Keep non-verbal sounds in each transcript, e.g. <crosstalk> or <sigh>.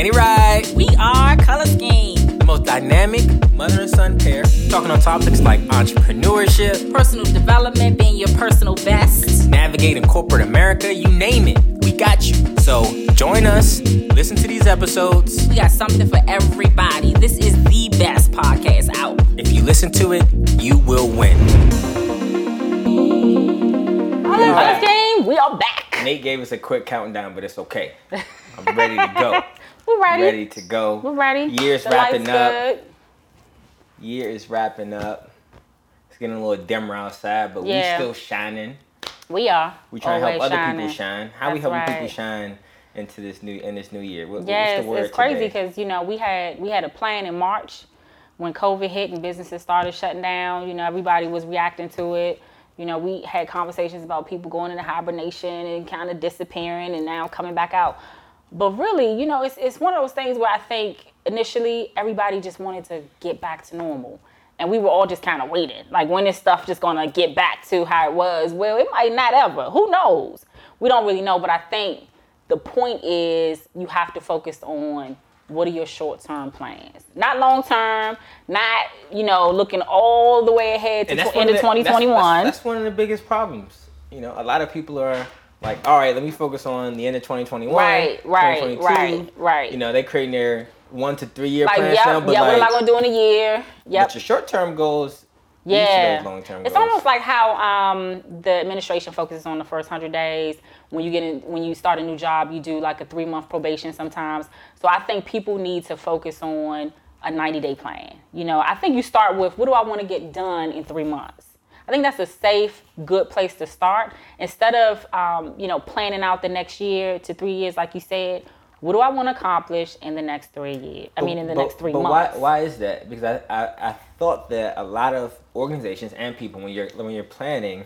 Danny Ride, We are Color Scheme. the most dynamic mother and son pair, talking on topics like entrepreneurship, Personal development, being your personal best. navigating corporate America, you name it. We got you. So join us, listen to these episodes. We got something for everybody. This is the best podcast out. If you listen to it, you will win. Color Scheme, we are back. Nate gave us a quick countdown, but it's okay. I'm ready to go. <laughs> We're ready. ready to go. We're ready. Year's The wrapping up. good. Year is wrapping up. It's getting a little dimmer outside, but Yeah. we still shining. We are. We try to help other shining. people shine. How we That's helping people shine into this new in this new year? What, Yes, what's the word it's crazy because you know we had we had a plan in March when COVID hit and businesses started shutting down. You know everybody was reacting to it. You know we had conversations about people going into hibernation and kind of disappearing and now coming back out. But really, you know, it's it's one of those things where I think initially everybody just wanted to get back to normal. And we were all just kind of waiting. Like when is stuff just gonna get back to how it was? Well, it might not ever. Who knows? We don't really know. But I think the point is you have to focus on what are your short-term plans not long-term not you know looking all the way ahead to And that's tw- one of the- that's- 2021 That's, that's one of the biggest problems. You know, a lot of people are like, all right, let me focus on the end of 2021. Right, right, 2022. right, right. You know, they creating their one to three year like plans yep, now, but yeah, like, what am I gonna do in a year? Yep. but your short term goals, Yeah, long term goals. it's goals. almost like how um, the administration focuses on the first hundred days. When you get in, when you start a new job, you do like a three month probation sometimes. So I think people need to focus on a ninety day plan. You know, I think you start with what do I want to get done in three months. I think that's a safe, good place to start instead of um, you know planning out the next year to three years, like you said. What do I want to accomplish in the next three years? I mean, in the But- next three but months. why why is that? Because I, I I thought that a lot of organizations and people when you're when you're planning,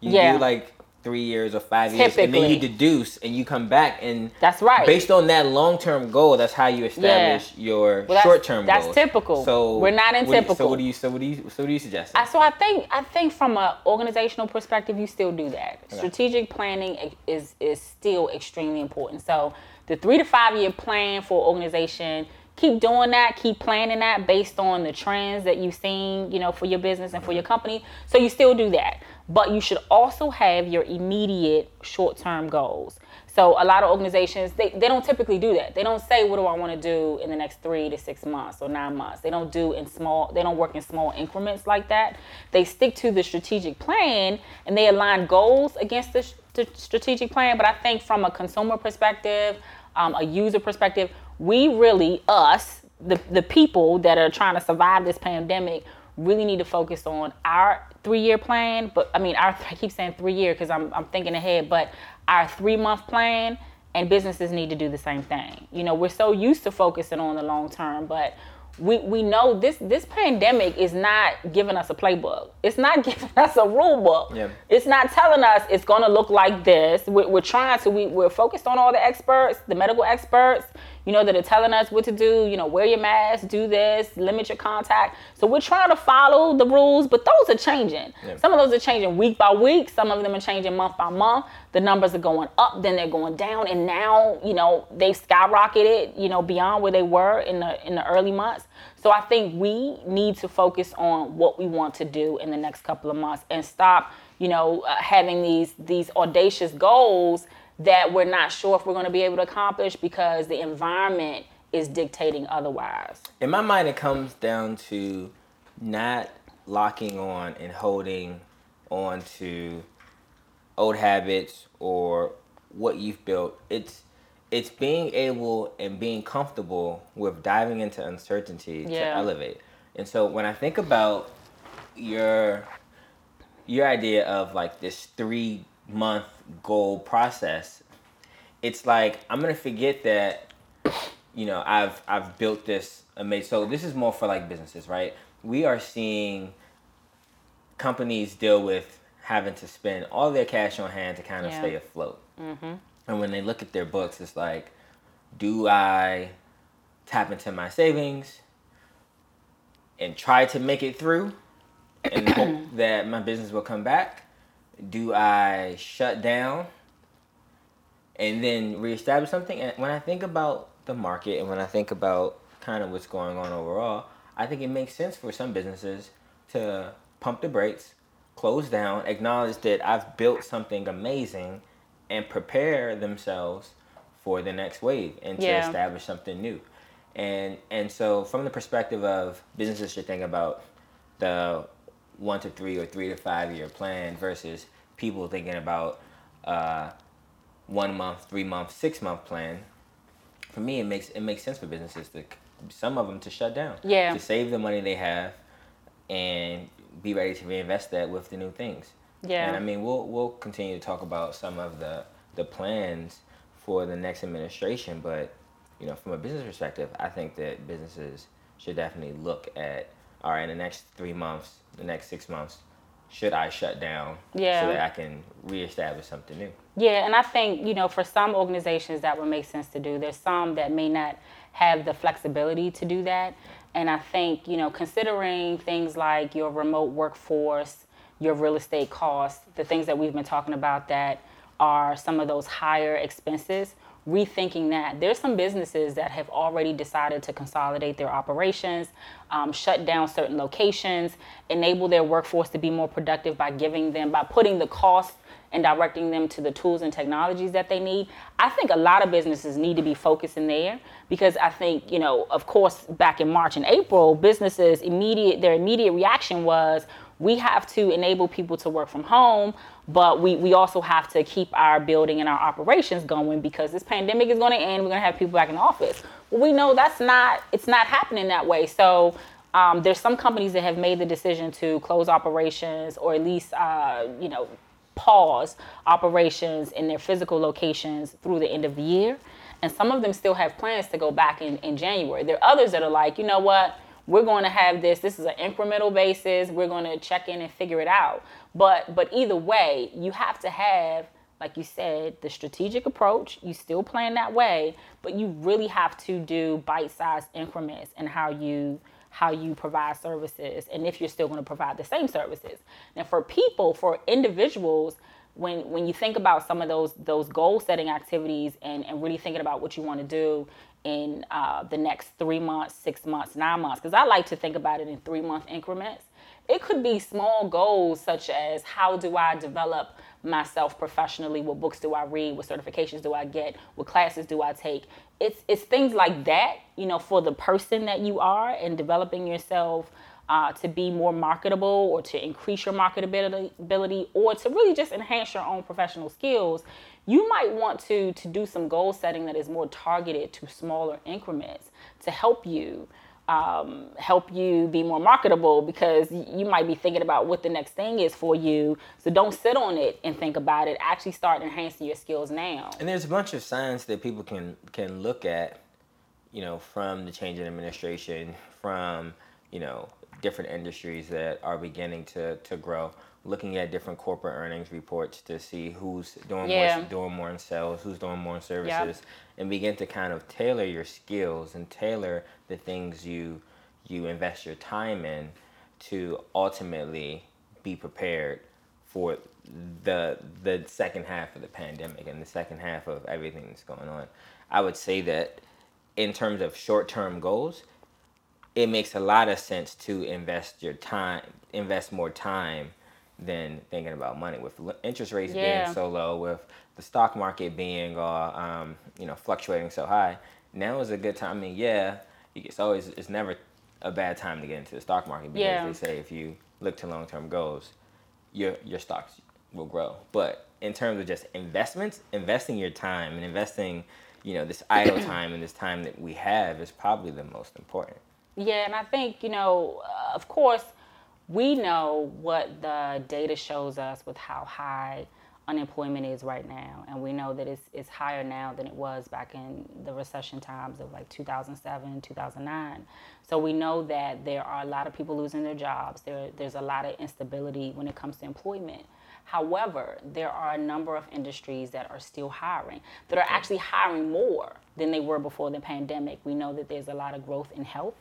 you Yeah. do like three years or five years, and then you deduce and you come back and That's right. Based on that long term goal, that's how you establish your Well, short term goal. that's goals. typical. So We're not in you- typical. So what do you so what do you so what do you suggest? I, so I think I think from an organizational perspective, you still do that. Strategic planning is is still extremely important. So the three to five year plan for organization, keep doing that, keep planning that based on the trends that you've seen, you know, for your business and for your company. So you still do that, but you should also have your immediate short term goals. So a lot of organizations they, they don't typically do that. They don't say what do I want to do in the next three to six months or nine months. They don't do in small they don't work in small increments like that. They stick to the strategic plan and they align goals against the, the strategic plan. But I think from a consumer perspective, um, a user perspective, we really us the the people that are trying to survive this pandemic really need to focus on our three year plan. But I mean, our I keep saying three year because I'm I'm thinking ahead, but our three month plan and businesses need to do the same thing. You know, we're so used to focusing on the long term, but we, we know this this pandemic is not giving us a playbook. It's not <laughs> giving us a rule book. Yeah. It's not telling us it's going to look like this. We're, we're trying to, we, we're focused on all the experts, the medical experts, you know, that are telling us what to do, you know, wear your mask, do this, limit your contact. So we're trying to follow the rules, but those are changing. Yeah. Some of those are changing week by week. Some of them are changing month by month. The numbers are going up, then they're going down, and now, you know, they've skyrocketed, you know, beyond where they were in the in the early months. So I think we need to focus on what we want to do in the next couple of months and stop, you know, uh, having these these audacious goals that we're not sure if we're going to be able to accomplish because the environment is dictating otherwise. In my mind, it comes down to not locking on and holding on to old habits or what you've built. It's it's being able and being comfortable with diving into uncertainty to elevate. And so when I think about your your idea of like this three month goal process, it's like I'm gonna forget that you know I've I've built this amazing. So this is more for like businesses, right? We are seeing companies deal with having to spend all their cash on hand to kind of Yeah. stay afloat. Mm-hmm. And when they look at their books, it's like, do I tap into my savings and try to make it through and hope <clears throat> that my business will come back? Do I shut down and then reestablish something? And when I think about the market and when I think about kind of what's going on overall, I think it makes sense for some businesses to pump the brakes, close down, acknowledge that I've built something amazing, and prepare themselves for the next wave and to Yeah. establish something new. And and so from the perspective of businesses should think about the one to three or three to five year plan versus people thinking about uh, one month, three month, six month plan. For me, it makes it makes sense for businesses to some of them to shut down, Yeah. to save the money they have, and be ready to reinvest that with the new things. Yeah. And I mean, we'll we'll continue to talk about some of the the plans for the next administration, but you know, from a business perspective, I think that businesses should definitely look at all right, in the next three months, the next six months, should I shut down Yeah. so that I can reestablish something new? Yeah, and I think, you know, for some organizations that would make sense to do. There's some that may not have the flexibility to do that. And I think, you know, considering things like your remote workforce, your real estate costs, the things that we've been talking about that are some of those higher expenses, rethinking that. There's some businesses that have already decided to consolidate their operations, um, shut down certain locations, enable their workforce to be more productive by giving them, by putting the cost and directing them to the tools and technologies that they need. I think a lot of businesses need to be focusing there because I think, you know, of course, back in March and April, businesses immediate their immediate reaction was we have to enable people to work from home, but we, we also have to keep our building and our operations going because this pandemic is going to end. We're going to have people back in the office. Well, we know that's not it's not happening that way. So um, there's some companies that have made the decision to close operations or at least uh, you know pause operations in their physical locations through the end of the year. And some of them still have plans to go back in, in January. There are others that are like, you know what, we're going to have this. This is an incremental basis. We're going to check in and figure it out. But but either way, you have to have, like you said, the strategic approach. You still plan that way, but you really have to do bite-sized increments in how you how you provide services and if you're still going to provide the same services. Now for people, for individuals, when when you think about some of those those goal setting activities and, and really thinking about what you want to do in uh, the next three months, six months, nine months, because I like to think about it in three month increments. It could be small goals such as how do I develop myself professionally? What books do I read? What certifications do I get? What classes do I take? It's it's things like that, you know, for the person that you are and developing yourself uh, to be more marketable or to increase your marketability ability, or to really just enhance your own professional skills. You might want to to do some goal setting that is more targeted to smaller increments to help you um, help you be more marketable because you might be thinking about what the next thing is for you. So don't sit on it and think about it. Actually, start enhancing your skills now. And there's a bunch of signs that people can can look at, you know, from the change in administration, from you know different industries that are beginning to to grow. Looking at different corporate earnings reports to see who's doing Yeah. more doing more in sales, who's doing more in services, and begin to kind of tailor your skills and tailor the things you you invest your time in to ultimately be prepared for the the second half of the pandemic and the second half of everything that's going on. I would say that in terms of short term goals, it makes a lot of sense to invest your time, invest more time than thinking about money. With interest rates Yeah. being so low, with the stock market being all um, you know fluctuating so high, now is a good time. I mean, yeah, it's always it's never a bad time to get into the stock market because Yeah. they say if you look to long term goals, your your stocks will grow. But in terms of just investments, investing your time and investing, you know, this idle <clears throat> time and this time that we have is probably the most important. Yeah, and I think, you know, uh, of course, we know what the data shows us with how high unemployment is right now. And we know that it's, it's higher now than it was back in the recession times of like 2007, 2009. So we know that there are a lot of people losing their jobs. There, there's a lot of instability when it comes to employment. However, there are a number of industries that are still hiring, that are actually hiring more than they were before the pandemic. We know that there's a lot of growth in health.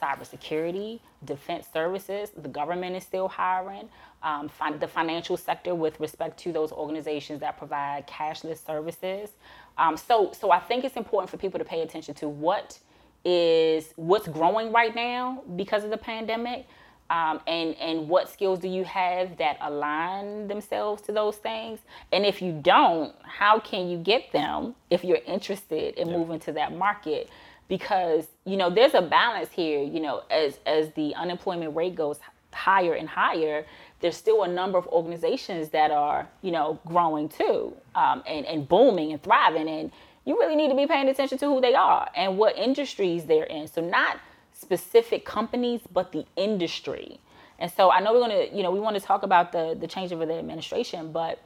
Cybersecurity, defense services. The government is still hiring. Um, fin- the financial sector, with respect to those organizations that provide cashless services. Um, so, so I think it's important for people to pay attention to what is what's growing right now because of the pandemic, um, and and what skills do you have that align themselves to those things? And if you don't, how can you get them if you're interested in yeah. moving to that market? Because you know there's a balance here. You know, as as the unemployment rate goes higher and higher, there's still a number of organizations that are, you know, growing too, um, and and booming and thriving, and you really need to be paying attention to who they are and what industries they're in. So not specific companies, but the industry. And so I know we're gonna, you know, we want to talk about the the change of the administration, but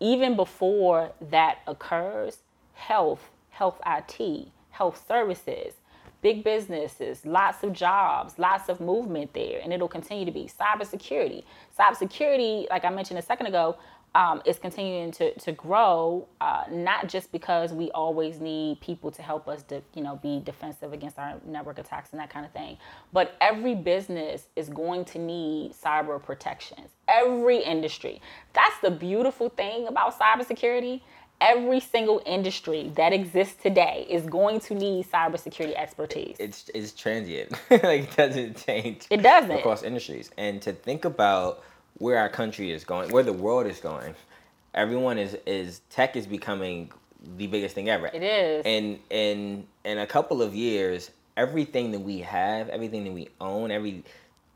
even before that occurs, health, health IT, health services, big businesses, lots of jobs, lots of movement there, and it'll continue to be. Cybersecurity. Cybersecurity, like I mentioned a second ago, um, is continuing to, to grow, uh, not just because we always need people to help us, to, you know, be defensive against our network attacks and that kind of thing, but every business is going to need cyber protections. Every industry. That's the beautiful thing about cybersecurity every single industry that exists today is going to need cybersecurity expertise. It's it's transient. <laughs> like it doesn't change. It doesn't across industries. And to think about where our country is going, where the world is going, everyone is is tech is becoming the biggest thing ever. It is. And in in a couple of years, everything that we have, everything that we own, every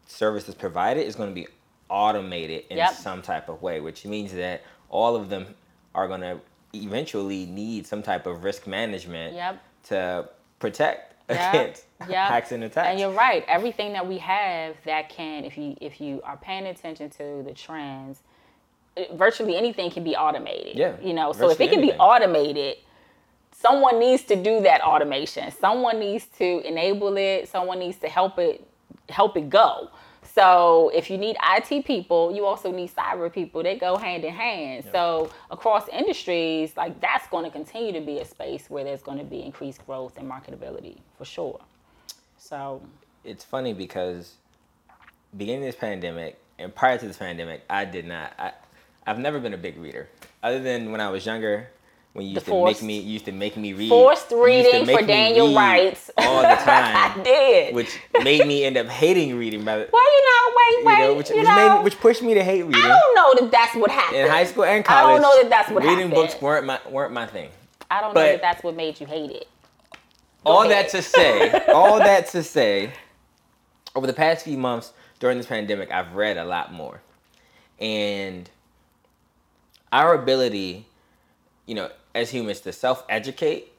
service that's provided is going to be automated in yep. some type of way, which means that all of them are going to eventually need some type of risk management yep. to protect yep. against <laughs> yep. hacks and attacks. And you're right. Everything that we have that can, if you if you are paying attention to the trends, virtually anything can be automated. Yeah. You know, so if it can anything. be automated, someone needs to do that automation. Someone needs to enable it. Someone needs to help it help it go. So if you need IT people, you also need cyber people. They go hand in hand. Yeah. So across industries, like that's going to continue to be a space where there's going to be increased growth and marketability for sure. So it's funny because beginning this pandemic and prior to this pandemic, I did not. I, I've never been a big reader, other than when I was younger when you used to make me used to make me read forced reading for Daniel Writes all the <laughs> time. I did, which made me end up hating reading. By the, well, you know, wait, wait, you know, which, you which, know, made, which pushed me to hate reading. I don't know that that's what happened in high school and college. I don't know that that's what reading happened. books weren't my weren't my thing. I don't but know that that's what made you hate it. Go all ahead. that to say, <laughs> all that to say, over the past few months during this pandemic, I've read a lot more, and our ability, you know, as humans to self educate.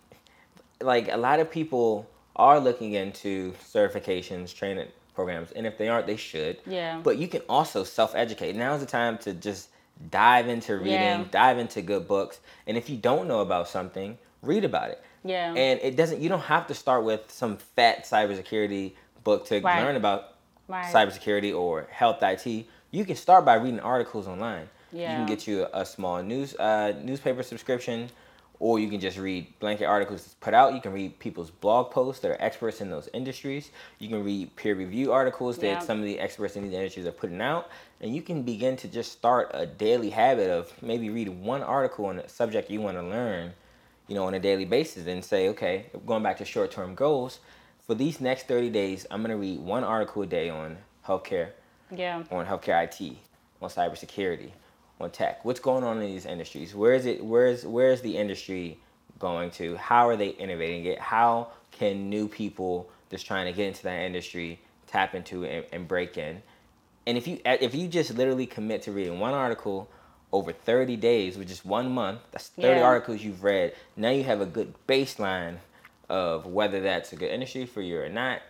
Like a lot of people are looking into certifications, training programs, and if they aren't, they should. Yeah. But you can also self educate. Now is the time to just dive into reading, yeah. dive into good books, and if you don't know about something, read about it. Yeah. And it doesn't. You don't have to start with some fat cybersecurity book to right. learn about right. cybersecurity or health IT. You can start by reading articles online. Yeah. You can get you a, a small news uh, newspaper subscription or you can just read blanket articles that's put out. You can read people's blog posts that are experts in those industries. You can read peer review articles that yeah. some of the experts in these industries are putting out. And you can begin to just start a daily habit of maybe read one article on a subject you want to learn, you know, on a daily basis and say, okay, going back to short term goals, for these next 30 days, I'm going to read one article a day on healthcare, yeah. on healthcare IT, on cybersecurity, on tech? What's going on in these industries? Where is it? Where's where's the industry going to? How are they innovating it? How can new people just trying to get into that industry tap into and, and break in? And if you if you just literally commit to reading one article over 30 days, which is one month, that's 30 yeah. articles you've read. Now you have a good baseline of whether that's a good industry for you or not.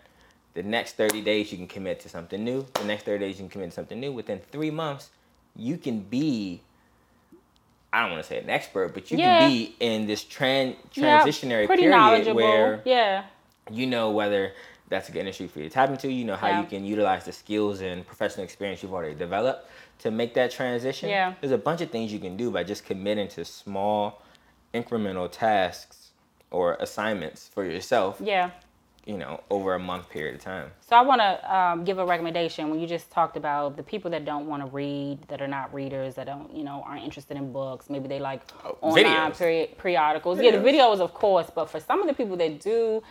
The next 30 days you can commit to something new. The next 30 days you can commit to something new. Within three months, you can be I don't want to say an expert, but you yeah. can be in this tran- transitionary yeah, period where yeah. you know whether that's a good industry for you to tap into. You know how yeah. you can utilize the skills and professional experience you've already developed to make that transition. Yeah. There's a bunch of things you can do by just committing to small, incremental tasks or assignments for yourself. Yeah. You know, over a month period of time. So I want to um, give a recommendation when you just talked about the people that don't want to read, that are not readers, that don't, you know, aren't interested in books. Maybe they like Oh, online videos. peri- periodicals. Yeah, the Videos. videos, of course. But for some of the people that do,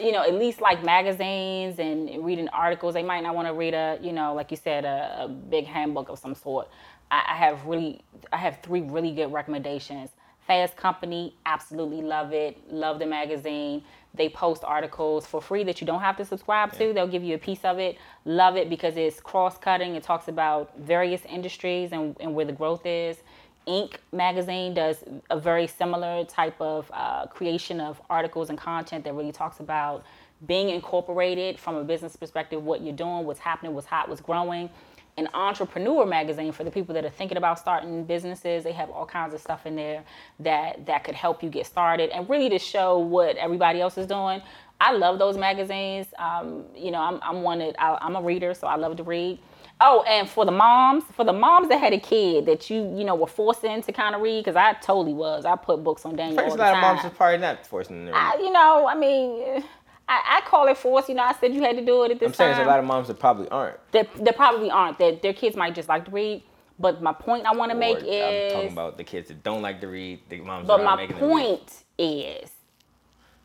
you know, at least like magazines and reading articles, they might not want to read a, you know, like you said, a, a big handbook of some sort. I, I have really, I have three really good recommendations. Fast Company, absolutely love it. Love the magazine. They post articles for free that you don't have to subscribe to. They'll give you a piece of it. Love it because it's cross cutting. It talks about various industries and, and where the growth is. Inc. magazine does a very similar type of uh, creation of articles and content that really talks about being incorporated from a business perspective, what you're doing, what's happening, what's hot, what's growing an entrepreneur magazine for the people that are thinking about starting businesses. They have all kinds of stuff in there that that could help you get started and really to show what everybody else is doing. I love those magazines. Um, you know, I'm, I'm one that I, I'm a reader, so I love to read. Oh, and for the moms, for the moms that had a kid that you you know were forcing to kind of read, because I totally was. I put books on Daniel all First, a lot time. of moms are probably not forcing them to read. I, you know, I mean, I, I call it force. You know, I said you had to do it at this I'm saying time there's a lot of moms that probably aren't. there, there probably aren't. That their kids might just like to read. But my point I want to make is, I'm talking about the kids that don't like to read. The moms but that my point is,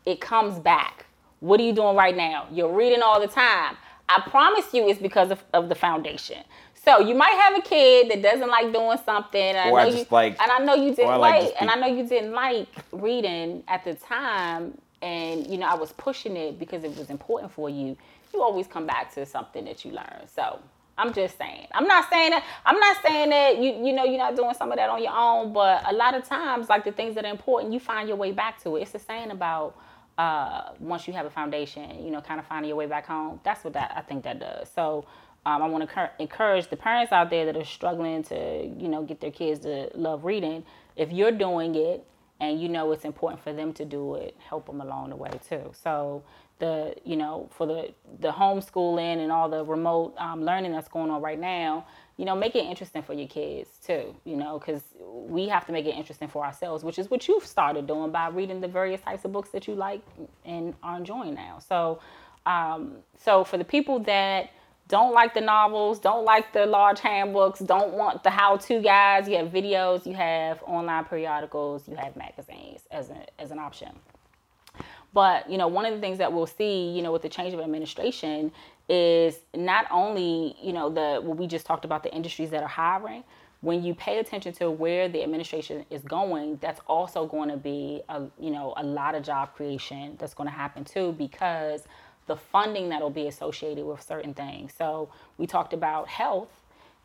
it comes back. What are you doing right now? You're reading all the time. I promise you, it's because of, of the foundation. So you might have a kid that doesn't like doing something, and Or I I know just you, like- and I know you didn't I like like, and I know you didn't like reading at the time, and you know I was pushing it because it was important for you. You always come back to something that you learn. So I'm just saying. I'm not saying that. I'm not saying that you you know you're not doing some of that on your own, but a lot of times, like the things that are important, you find your way back to it. It's the saying about uh, once you have a foundation, you know, kind of finding your way back home. That's what that I think that does. So um, I want to encourage the parents out there that are struggling to, you know, get their kids to love reading. If you're doing it and you know it's important for them to do it, help them along the way too. So the, you know, for the the homeschooling and all the remote um, learning that's going on right now, you know, make it interesting for your kids too. You know, because we have to make it interesting for ourselves, which is what you've started doing by reading the various types of books that you like and are enjoying now. So, um, so for the people that don't like the novels, don't like the large handbooks, don't want the how-to guides, you have videos, you have online periodicals, you have magazines as, a, as an option. But you know, one of the things that we'll see, you know, with the change of administration is not only, you know, the what we just talked about the industries that are hiring. When you pay attention to where the administration is going, that's also going to be a you know a lot of job creation that's going to happen too because the funding that'll be associated with certain things. So we talked about health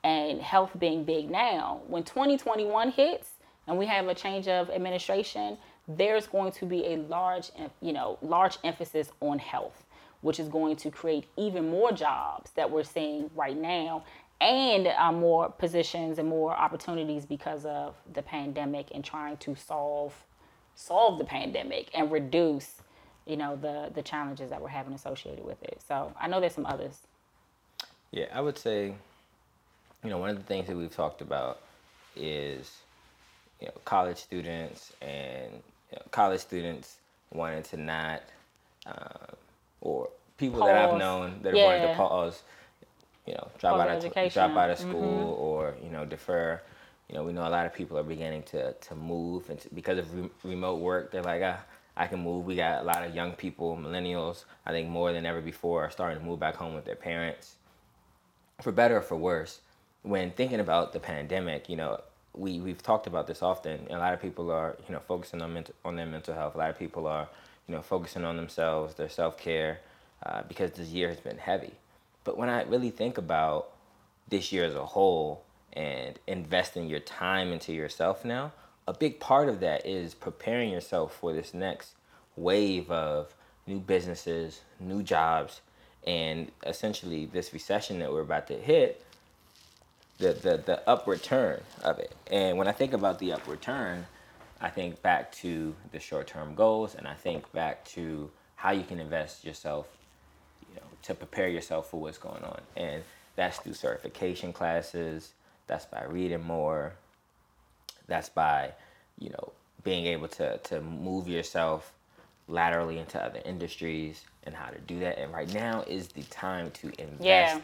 and health being big now. When 2021 hits and we have a change of administration, there's going to be a large, you know, large emphasis on health, which is going to create even more jobs that we're seeing right now, and uh, more positions and more opportunities because of the pandemic and trying to solve solve the pandemic and reduce, you know, the the challenges that we're having associated with it. So I know there's some others. Yeah, I would say, you know, one of the things that we've talked about is, you know, college students and you know, college students wanting to not, um, or people that I've known that have wanted to pause, you know, drop Pause out of education. Mm-hmm. drop out of school or you know defer. You know, we know a lot of people are beginning to to move, and to, because of re- remote work, they're like, ah, I can move. We got a lot of young people, millennials. I think more than ever before, are starting to move back home with their parents for better or for worse, when thinking about the pandemic, you know, we, we've talked about this often. A lot of people are, you know, focusing on on their mental health. A lot of people are, you know, focusing on themselves, their self care, uh, because this year has been heavy. But when I really think about this year as a whole and investing your time into yourself now, a big part of that is preparing yourself for this next wave of new businesses, new jobs, and essentially this recession that we're about to hit, the, the, the upward turn of it. And when I think about the upward turn, I think back to the short term goals and I think back to how you can invest yourself you know, to prepare yourself for what's going on. And that's through certification classes, that's by reading more, that's by, you know, being able to, to move yourself laterally into other industries and how to do that. And right now is the time to invest Yeah.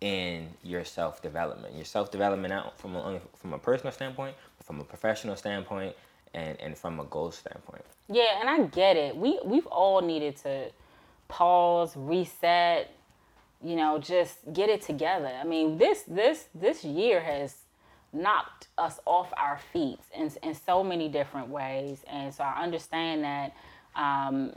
in your self development. Your self development out from a, from a personal standpoint, from a professional standpoint, and, and from a goal standpoint. Yeah, and I get it. We we've all needed to pause, reset, you know, just get it together. I mean, this this this year has knocked us off our feet in in so many different ways, and so I understand that um,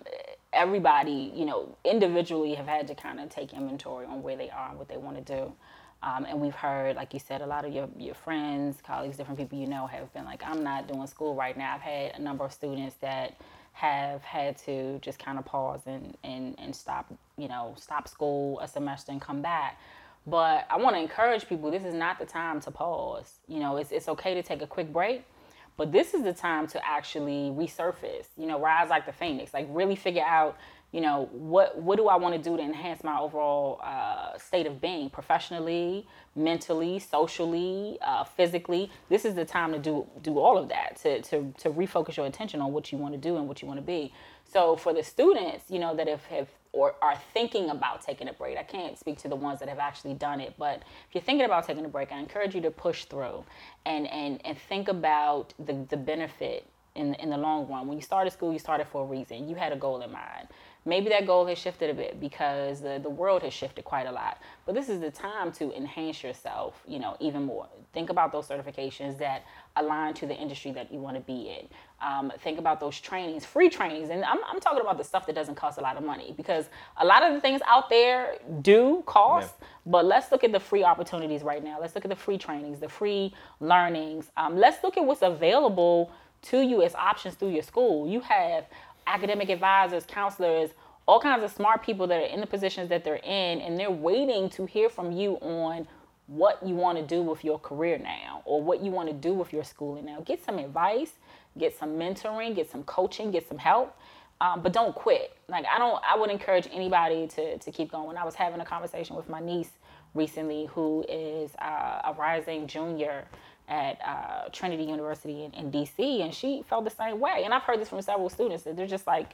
everybody, you know, individually have had to kind of take inventory on where they are and what they want to do. Um, and we've heard, like you said, a lot of your, your friends, colleagues, different people you know have been like, I'm not doing school right now. I've had a number of students that have had to just kind of pause and, and, and stop, you know, stop school a semester and come back. But I want to encourage people this is not the time to pause. You know, it's, it's okay to take a quick break, but this is the time to actually resurface, you know, rise like the phoenix, like really figure out, you know, what, what do I want to do to enhance my overall uh, state of being professionally, mentally, socially, uh, physically. This is the time to do, do all of that, to, to, to refocus your attention on what you want to do and what you want to be. So for the students, you know, that have, have or are thinking about taking a break, I can't speak to the ones that have actually done it, but if you're thinking about taking a break, I encourage you to push through and and, and think about the, the benefit in, in the long run. When you started school, you started for a reason. You had a goal in mind. Maybe that goal has shifted a bit because the, the world has shifted quite a lot. But this is the time to enhance yourself, you know, even more. Think about those certifications that align to the industry that you want to be in. Um, think about those trainings, free trainings. And I'm, I'm talking about the stuff that doesn't cost a lot of money because a lot of the things out there do cost. Yeah. But let's look at the free opportunities right now. Let's look at the free trainings, the free learnings. Um, let's look at what's available to you as options through your school. You have academic advisors, counselors, all kinds of smart people that are in the positions that they're in, and they're waiting to hear from you on what you want to do with your career now or what you want to do with your schooling now. Get some advice, get some mentoring, get some coaching, get some help. Um, but don't quit. Like I don't, I would encourage anybody to to keep going. I was having a conversation with my niece recently, who is uh, a rising junior at uh, Trinity University in, in, DC, and she felt the same way. And I've heard this from several students that they're just like,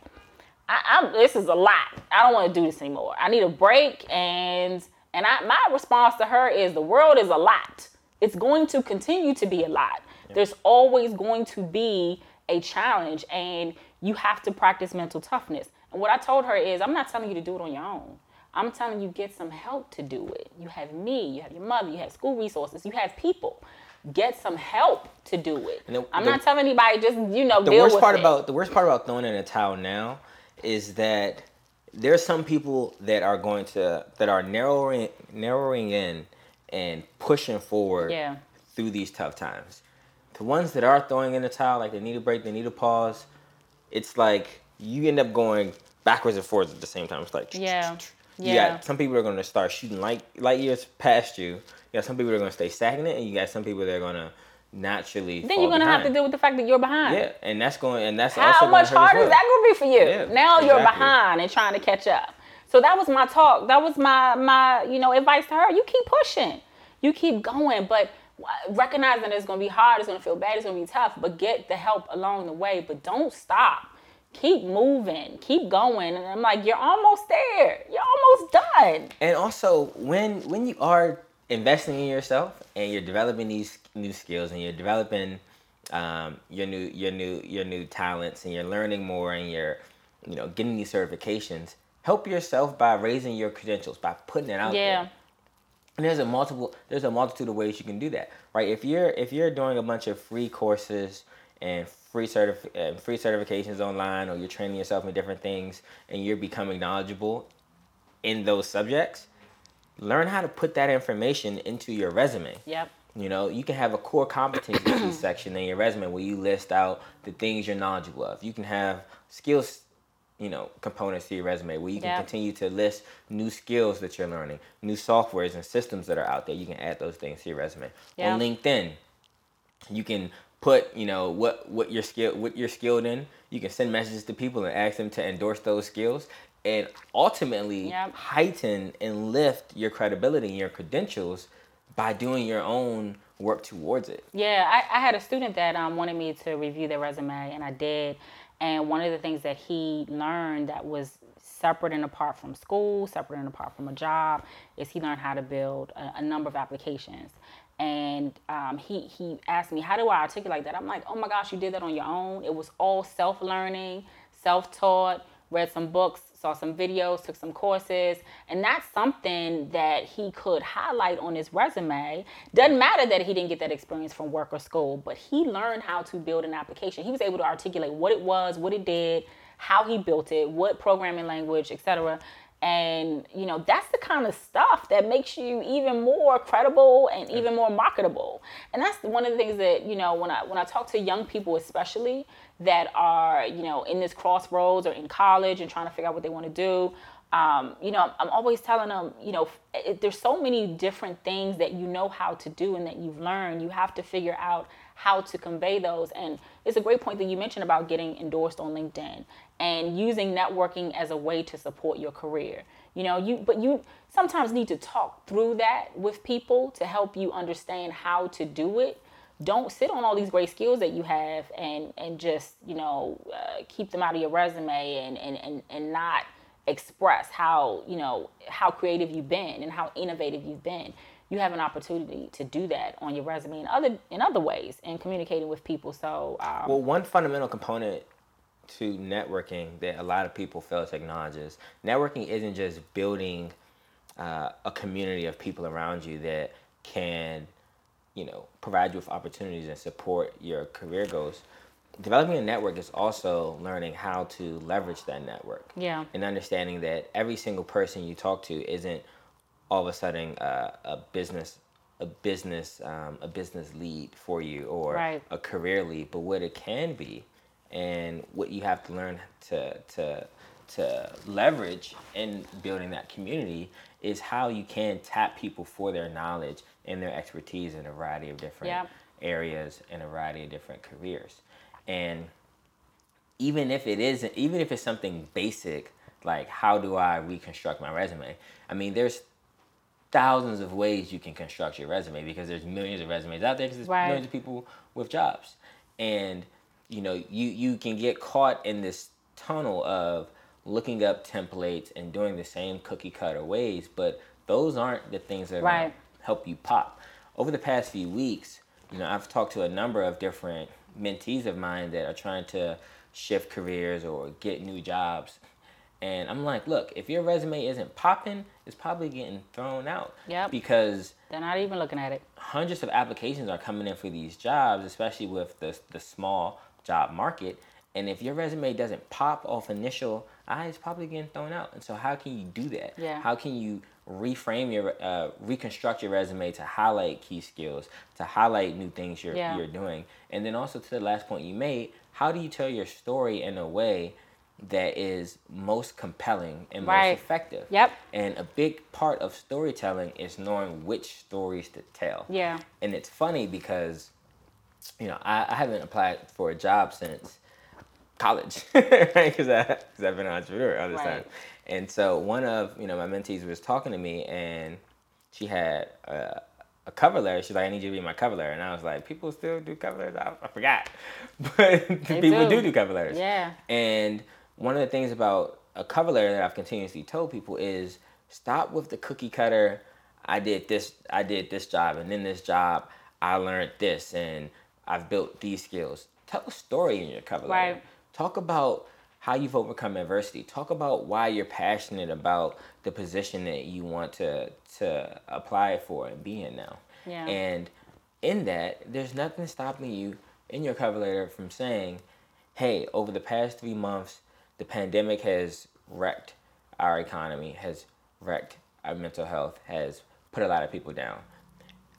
I, am this is a lot. I don't want to do this anymore. I need a break." And and I, my response to her is, "The world is a lot. It's going to continue to be a lot. There's always going to be a challenge, and you have to practice mental toughness." And what I told her is, "I'm not telling you to do it on your own." I'm telling you, get some help to do it. You have me, you have your mother, you have school resources, you have people get some help to do it. The, I'm the, not telling anybody just you know. The worst part it. about the worst part about throwing in a towel now is that there's some people that are going to that are narrowing narrowing in and pushing forward yeah. through these tough times. The ones that are throwing in the towel, like they need a break, they need a pause. It's like you end up going backwards and forwards at the same time. It's like yeah. You yeah. got some people are going to start shooting light light years past you. You got some people that are going to stay stagnant, and you got some people that are going to naturally. Then you're gonna behind. have to deal with the fact that you're behind. Yeah, and that's going and that's how much harder is that gonna be for you? Yeah, now exactly. you're behind and trying to catch up. So that was my talk. That was my my you know advice to her. You keep pushing, you keep going, but recognizing it's gonna be hard, it's gonna feel bad, it's gonna be tough, but get the help along the way. But don't stop. Keep moving, keep going, and I'm like, you're almost there. You're almost done. And also, when when you are investing in yourself and you're developing these new skills and you're developing um, your new your new your new talents and you're learning more and you're you know getting these certifications help yourself by raising your credentials by putting it out yeah. there and there's a multiple there's a multitude of ways you can do that right if you're if you're doing a bunch of free courses and free certif- uh, free certifications online or you're training yourself in different things and you're becoming knowledgeable in those subjects learn how to put that information into your resume. Yep. You know, you can have a core competency <clears throat> section in your resume where you list out the things you're knowledgeable of. You can have skills, you know, components to your resume where you can yep. continue to list new skills that you're learning, new softwares and systems that are out there. You can add those things to your resume. Yep. On LinkedIn, you can put, you know, what what you're skill what you're skilled in. You can send messages to people and ask them to endorse those skills and ultimately yep. heighten and lift your credibility and your credentials by doing your own work towards it. Yeah, I, I had a student that um, wanted me to review their resume, and I did. And one of the things that he learned that was separate and apart from school, separate and apart from a job, is he learned how to build a, a number of applications. And um, he he asked me, "How do I articulate that?" I'm like, "Oh my gosh, you did that on your own. It was all self learning, self taught. Read some books, saw some videos, took some courses, and that's something that he could highlight on his resume. Doesn't matter that he didn't get that experience from work or school, but he learned how to build an application. He was able to articulate what it was, what it did, how he built it, what programming language, etc. And you know, that's the kind of stuff that makes you even more credible and even more marketable. And that's one of the things that, you know, when I when I talk to young people especially that are, you know, in this crossroads or in college and trying to figure out what they want to do, um, you know, I'm always telling them, you know, it, there's so many different things that you know how to do and that you've learned. You have to figure out how to convey those. And it's a great point that you mentioned about getting endorsed on LinkedIn and using networking as a way to support your career. You know, you but you sometimes need to talk through that with people to help you understand how to do it. Don't sit on all these great skills that you have and and just you know uh, keep them out of your resume and and and, and not express how you know how creative you've been and how innovative you've been you have an opportunity to do that on your resume in other in other ways and communicating with people so um, well one fundamental component to networking that a lot of people fail to acknowledge is networking isn't just building uh, a community of people around you that can, you know, provide you with opportunities and support your career goals. Developing a network is also learning how to leverage that network. Yeah. And understanding that every single person you talk to isn't all of a sudden uh, a business a business um, a business lead for you or right. a career lead, but what it can be and what you have to learn to to to leverage in building that community is how you can tap people for their knowledge and their expertise in a variety of different yep. areas and a variety of different careers and even if it isn't even if it's something basic like how do i reconstruct my resume i mean there's thousands of ways you can construct your resume because there's millions of resumes out there because there's right. millions of people with jobs and you know you you can get caught in this tunnel of looking up templates and doing the same cookie cutter ways but those aren't the things that right. help you pop. Over the past few weeks you know i've talked to a number of different mentees of mine that are trying to shift careers or get new jobs and i'm like look if your resume isn't popping it's probably getting thrown out. Because they're not even looking at it. hundreds of applications are coming in for these jobs especially with the, the small job market. And if your resume doesn't pop off initial eyes, it's probably getting thrown out. And so, how can you do that? Yeah. How can you reframe your, uh, reconstruct your resume to highlight key skills, to highlight new things you're yeah. you're doing, and then also to the last point you made, how do you tell your story in a way that is most compelling and right. most effective? Yep. And a big part of storytelling is knowing which stories to tell. Yeah. And it's funny because you know, I, I haven't applied for a job since college, <laughs> right? Because I've been an entrepreneur all this right. time. And so one of, you know, my mentees was talking to me and she had a, a cover letter. She's like, I need you to be my cover letter. And I was like, people still do cover letters? I, I forgot. <laughs> But people do. do do cover letters. Yeah. And one of the things about a cover letter that I've continuously told people is stop with the cookie cutter. I did this, I did this job, and then this job, I learned this, and I've built these skills. Tell a story in your cover letter. Right. Talk about how you've overcome adversity. Talk about why you're passionate about the position that you want to to apply for and be in now. Yeah. And in that, there's nothing stopping you in your cover letter from saying, "Hey, over the past three months, the pandemic has wrecked our economy, has wrecked our mental health, has put a lot of people down.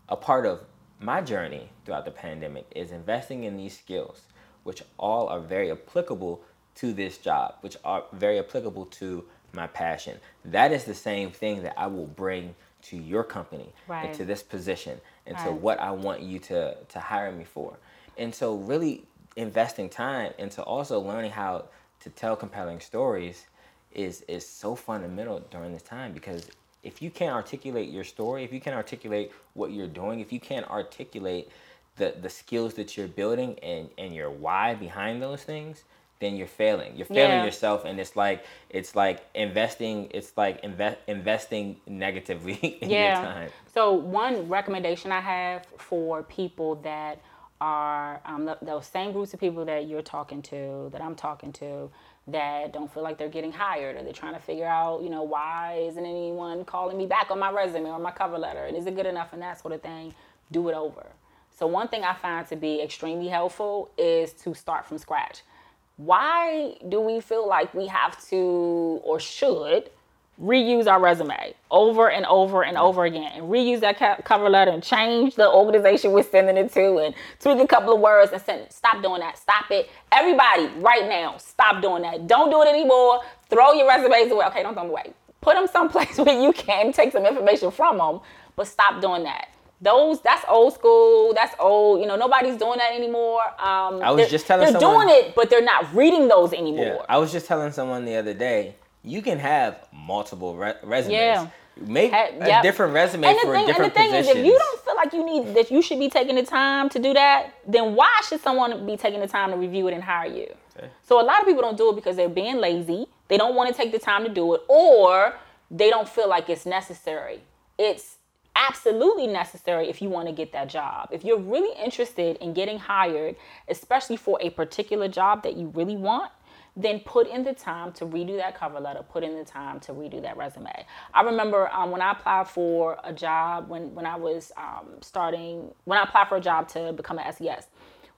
A part of my journey throughout the pandemic is investing in these skills, which all are very applicable to this job, which are very applicable to my passion. That is the same thing that I will bring to your company right. and to this position and right. to what I want you to to hire me for. And so really investing time into also learning how to tell compelling stories is is so fundamental during this time because if you can't articulate your story, if you can't articulate what you're doing, if you can't articulate the, the skills that you're building and, and your why behind those things, then you're failing. You're failing Yeah. yourself, and it's like it's like investing. It's like invest investing negatively <laughs> in your time. So one recommendation I have for people that are um, those same groups of people that you're talking to, that I'm talking to, that don't feel like they're getting hired, or they're trying to figure out, you know, why isn't anyone calling me back on my resume or my cover letter, and is it good enough, and that sort of thing. Do it over. So one thing I find to be extremely helpful is to start from scratch. Why do we feel like we have to or should reuse our resume over and over and over again and reuse that cover letter and change the organization we're sending it to and tweak a couple of words and send stop doing that. Stop it. Everybody right now stop doing that. Don't do it anymore. Throw your resumes away. Okay don't throw them away. Put them someplace <laughs> where you can take some information from them but stop doing that. Those that's old school. That's old. You know nobody's doing that anymore. Um I was they're- just telling they're someone- doing it but they're not reading those anymore. Yeah, I was just telling someone the other day, you can have multiple re- resumes. Yeah. Make Ha- a different resume and the for thing, different and the thing positions. is, if you don't feel like you need that, you should be taking the time to do that. Then why should someone be taking the time to review it and hire you? Okay. So a lot of people don't do it because they're being lazy. They don't want to take the time to do it, or they don't feel like it's necessary. It's absolutely necessary if you want to get that job. If you're really interested in getting hired, especially for a particular job that you really want, then put in the time to redo that cover letter, put in the time to redo that resume. I remember um, when I applied for a job, when, when I was um, starting, when I applied for a job to become an SES,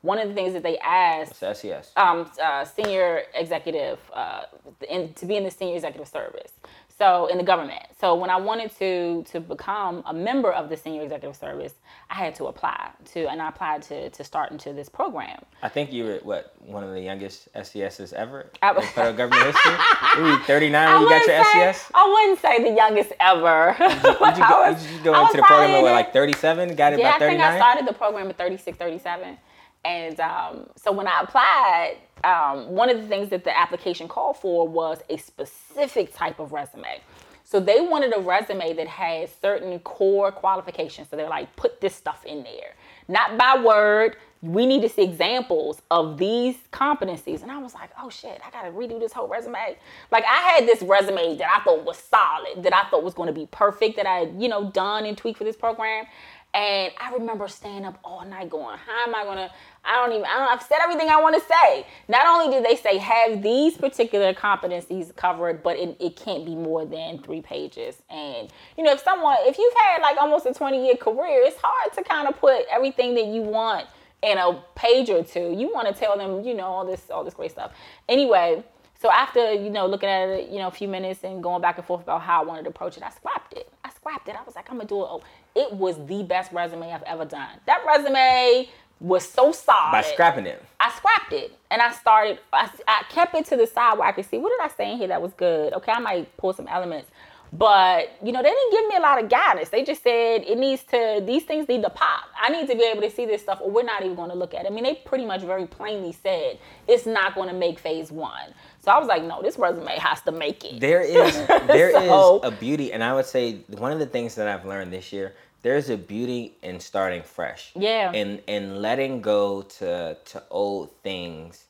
one of the things that they asked So SES. um, uh, senior executive, uh, in, to be in the senior executive service. So in the government. So when I wanted to to become a member of the senior executive service, I had to apply to, and I applied to to start into this program. I think you were what one of the youngest SESs ever I- in federal <laughs> government history. You were 39 when you got your say, SES. I wouldn't say the youngest ever. Did <laughs> you go, did you go into the program at like 37? Got it yeah, by I think I started the program at 36, 37. And um, so when I applied, um, one of the things that the application called for was a specific type of resume. So they wanted a resume that had certain core qualifications. So they're like, put this stuff in there. Not by word. We need to see examples of these competencies. And I was like, oh shit, I gotta redo this whole resume. Like I had this resume that I thought was solid, that I thought was gonna be perfect, that I had, you know, done and tweaked for this program. And I remember staying up all night going, how am I gonna, I don't even, I don't, I've said everything I wanna say. Not only did they say have these particular competencies covered, but it, it can't be more than three pages. And, you know, if someone, if you've had like almost a 20 year career, it's hard to kind of put everything that you want in a page or two. You wanna tell them, you know, all this, all this great stuff. Anyway, so after, you know, looking at it, you know, a few minutes and going back and forth about how I wanted to approach it, I scrapped it. I scrapped it. I was like, I'm gonna do it. It was the best resume I've ever done. That resume was so solid. By scrapping it. I scrapped it and I started, I, I kept it to the side where I could see what did I say in here that was good. Okay, I might pull some elements. But, you know, they didn't give me a lot of guidance. They just said it needs to, these things need to pop. I need to be able to see this stuff or we're not even going to look at it. I mean, they pretty much very plainly said it's not going to make phase one. So I was like, no, this resume has to make it. There <laughs> is there is So- a beauty, and I would say one of the things that I've learned this year. There's a beauty in starting fresh. Yeah. And and letting go to to old things.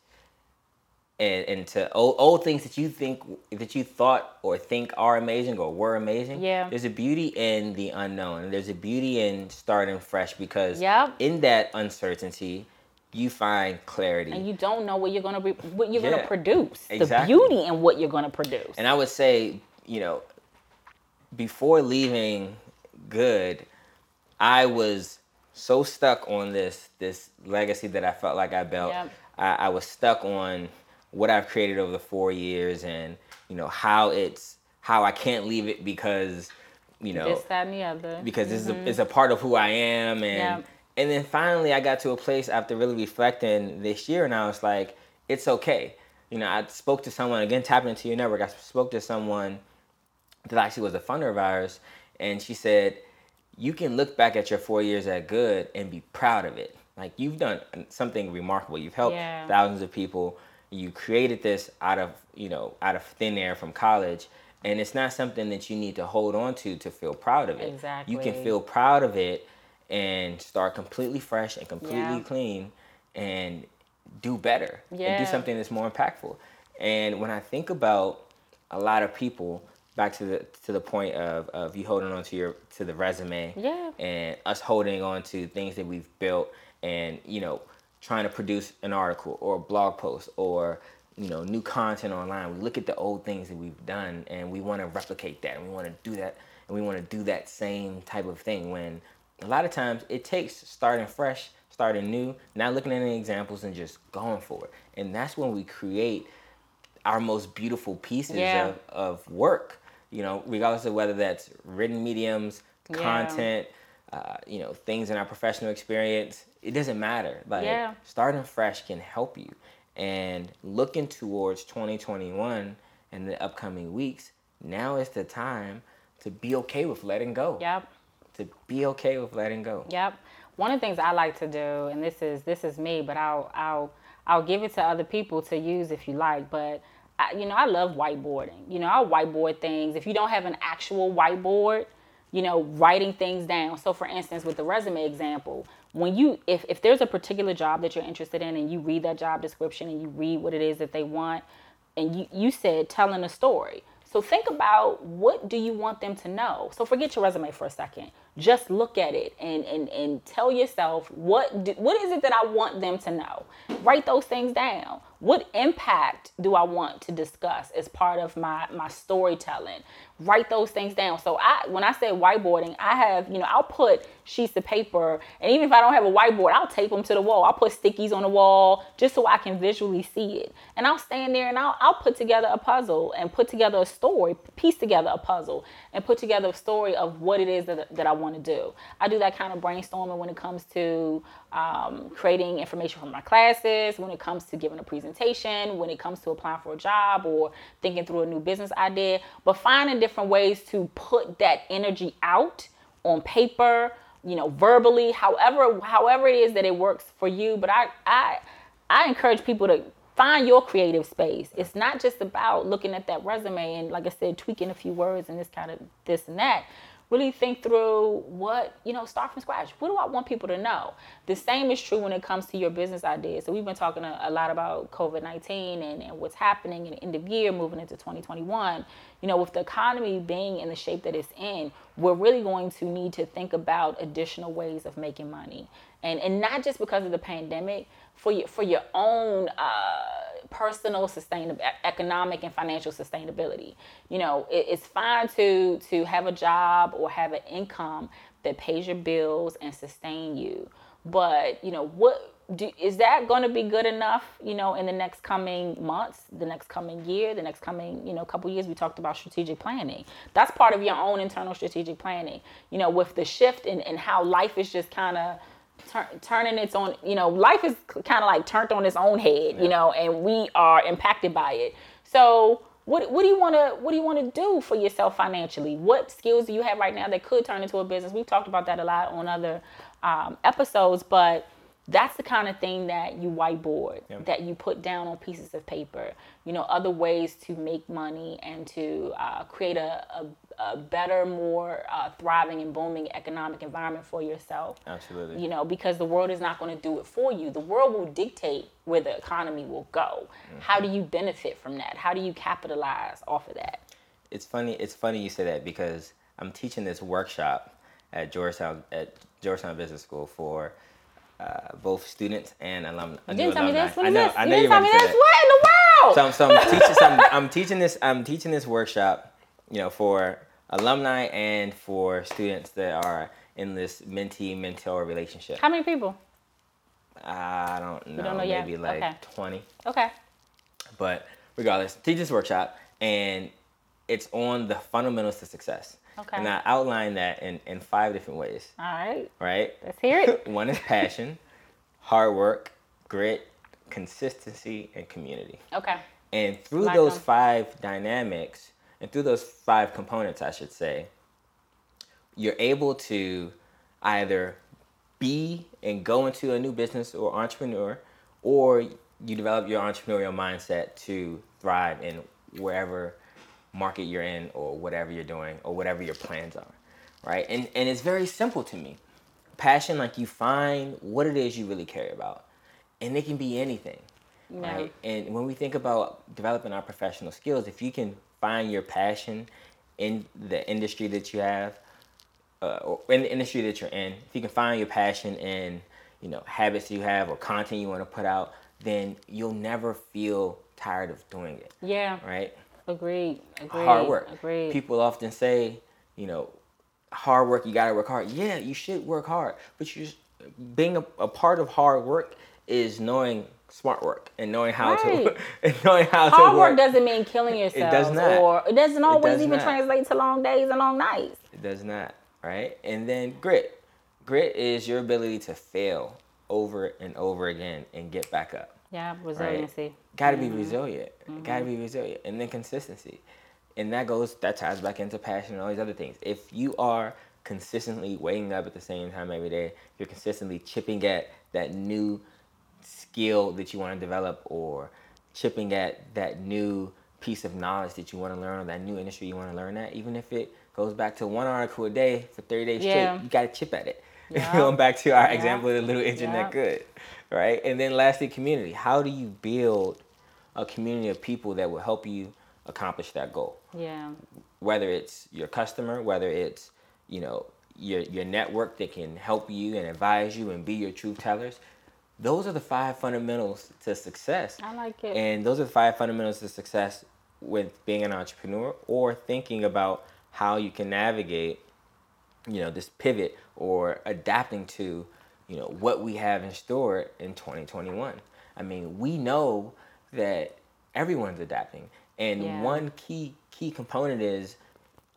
And, and to old, old things that you think that you thought or think are amazing or were amazing. Yeah. There's a beauty in the unknown. There's a beauty in starting fresh because Yep. in that uncertainty, you find clarity. and you don't know what you're gonna be, what you're Yeah, gonna produce. exactly. The beauty in what you're gonna produce. And I would say, you know, before leaving good, I was so stuck on this this legacy that I felt like I built. Yep. I, I was stuck on what I've created over the four years and, you know, how it's how I can't leave it because, you know, this, that, and the other. because this is a, mm-hmm. it's a part of who I am and Yeah. And then finally I got to a place after really reflecting this year and I was like it's okay. You know I spoke to someone again tapping into your network I spoke to someone that actually was a funder of ours and she said you can look back at your four years at good and be proud of it. Like you've done something remarkable. You've helped Yeah. thousands of people. You created this out of you know out of thin air from college and it's not something that you need to hold on to to feel proud of it. Exactly. you can feel proud of it and start completely fresh and completely Yeah. clean and do better and do something that's more impactful. And when I think about a lot of people, back to the to the point of, of you holding on to your to the resume Yeah. and us holding on to things that we've built and you know trying to produce an article or a blog post or you know new content online we look at the old things that we've done and we want to replicate that and we want to do that and we want to do that same type of thing when a lot of times it takes starting fresh starting new not looking at any examples and just going for it and that's when we create our most beautiful pieces Yeah. of, of work you know regardless of whether that's written mediums Yeah. content uh, you know things in our professional experience it doesn't matter like Yeah. starting fresh can help you and looking towards 2021 and the upcoming weeks now is the time to be okay with letting go Yep. To be okay with letting go Yep. One of the things I like to do, and this is this is me, but I'll I'll I'll give it to other people to use if you like. But I, you know, I love whiteboarding. You know, I'll whiteboard things. If you don't have an actual whiteboard, you know, writing things down. So, for instance, with the resume example, when you if if there's a particular job that you're interested in, and you read that job description and you read what it is that they want, and you you said telling a story. So think about what do you want them to know. So forget your resume for a second. Just look at it and and, and tell yourself what do, what is it that I want them to know. Write those things down. What impact do I want to discuss as part of my my storytelling? Write those things down. So I when I say whiteboarding, I have, you know, I'll put sheets of paper and even if I don't have a whiteboard, I'll tape them to the wall. I'll put stickies on the wall just so I can visually see it. And I'll stand there and I'll I'll put together a puzzle and put together a story, piece together a puzzle and put together a story of what it is that, that I want to do. I do that kind of brainstorming when it comes to um, creating information for my classes, when it comes to giving a presentation, when it comes to applying for a job or thinking through a new business idea, but finding different ways to put that energy out on paper, you know, verbally, however, however it is that it works for you. But I, I, I encourage people to find your creative space. It's not just about looking at that resume and, like I said, tweaking a few words and this kind of this and that. Really think through what, you know, start from scratch. What do I want people to know? The same is true when it comes to your business ideas. So we've been talking a, a lot about COVID 19 and, and what's happening in the end of year, moving into 2021. You know, with the economy being in the shape that it's in, we're really going to need to think about additional ways of making money. And, and not just because of the pandemic, for your, for your own uh, personal sustainable economic and financial sustainability. You know it, it's fine to to have a job or have an income that pays your bills and sustain you. But you know what do, is that going to be good enough you know in the next coming months the next coming year the next coming you know couple years? We talked about strategic planning. That's part of your own internal strategic planning. You know with the shift in, in how life is just kind of Tur- turning its own, you know, life is kind of like turned on its own head, you know, and we are impacted by it. So, what what do you want to what do you want to do for yourself financially? What skills do you have right now that could turn into a business? We've talked about that a lot on other um, episodes, but that's the kind of thing that you whiteboard, that you put down on pieces of paper. You know, other ways to make money and to uh, create a, a, a better, more uh, thriving and booming economic environment for yourself. Absolutely. You know, because the world is not going to do it for you. The world will dictate where the economy will go. How do you benefit from that? How do you capitalize off of that? it's funny it's funny you say that because I'm teaching this workshop at Georgetown at Georgetown Business School for uh, both students and alum, You didn't tell me this. What I know, this? I you know didn't you're tell me this. What in the world? So, I'm- so I'm teaching some, <laughs> I'm teaching this I'm teaching this workshop, you know, for alumni and for students that are in this mentee mentor relationship. How many people? I don't know, don't know yet? maybe like Okay. 20. Okay. But regardless, teach this workshop and it's on the fundamentals to success. Okay. And I outline that in, in five different ways, All right. right? Let's hear it. <laughs> One is passion, hard work, grit, consistency, and community. Okay. And through Like those them. five dynamics, and through those five components, I should say, you're able to either be and go into a new business or entrepreneur, or you develop your entrepreneurial mindset to thrive in wherever market you're in or whatever you're doing or whatever your plans are. Right? And and it's very simple to me. Passion, like you find what it is you really care about and it can be anything, Yeah. right? And when we think about developing our professional skills, if you can find your passion in the industry that you have, uh, or in the industry that you're in, if you can find your passion in, you know, habits you have or content you want to put out, then you'll never feel tired of doing it, Yeah. right? Agreed. Agreed. hard work. Agreed. People often say, you know, hard work, you gotta work hard. Yeah, you should work hard, but you just, being a, a part of hard work is knowing smart work and knowing how Right. to <laughs> and knowing how Hard to work work. doesn't mean killing yourself. It does not. Or it doesn't always does even not. translate to long days and long nights. It does not, right? And then grit. Grit is your ability to fail over and over again and get back up. Yeah, resiliency. Got to be Mm-hmm. resilient. Got to be resilient, and then consistency, and that goes that ties back into passion and all these other things. If you are consistently waking up at the same time every day, you're consistently chipping at that new skill that you want to develop, or chipping at that new piece of knowledge that you want to learn, or that new industry you want to learn at, even if it goes back to one article a day for 30 days Yeah. straight, you got to chip at it. <laughs> Yeah. Going back to our Yeah. example of the little internet Yeah. good, right? And then lastly, community. How do you build a community of people that will help you accomplish that goal? Yeah. Whether it's your customer, whether it's you know your your network that can help you and advise you and be your truth tellers. Those are the five fundamentals to success. I like it. And those are the five fundamentals to success with being an entrepreneur or thinking about how you can navigate, you know, this pivot or adapting to, you know, what we have in store in 2021. I mean, we know that everyone's adapting. And Yeah. one key key component is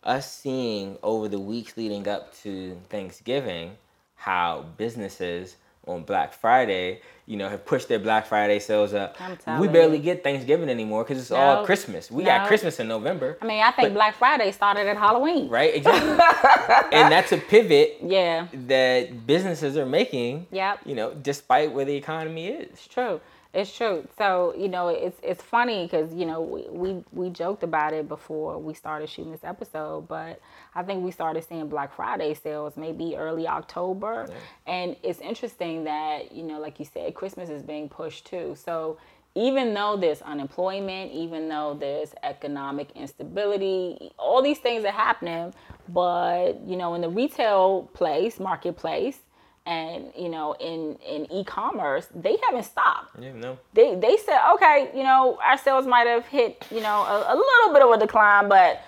us seeing over the weeks leading up to Thanksgiving how businesses on Black Friday, you know, have pushed their Black Friday sales up. We barely you. get Thanksgiving anymore because it's all Christmas. We No. got Christmas in November, I mean, I think But- Black Friday started at Halloween. right? Exactly. <laughs> and that's a pivot Yeah. that businesses are making. Yep. You know, despite where the economy is. It's true. It's true. So you know, it's it's funny because you know we, we we joked about it before we started shooting this episode, but I think we started seeing Black Friday sales maybe early October, and it's interesting that you know, like you said, Christmas is being pushed too. So even though there's unemployment, even though there's economic instability, all these things are happening, but you know, in the retail place, marketplace, and you know, in in e-commerce, they haven't stopped Yeah, no. they they said, okay, you know, our sales might have hit, you know, a, a little bit of a decline, but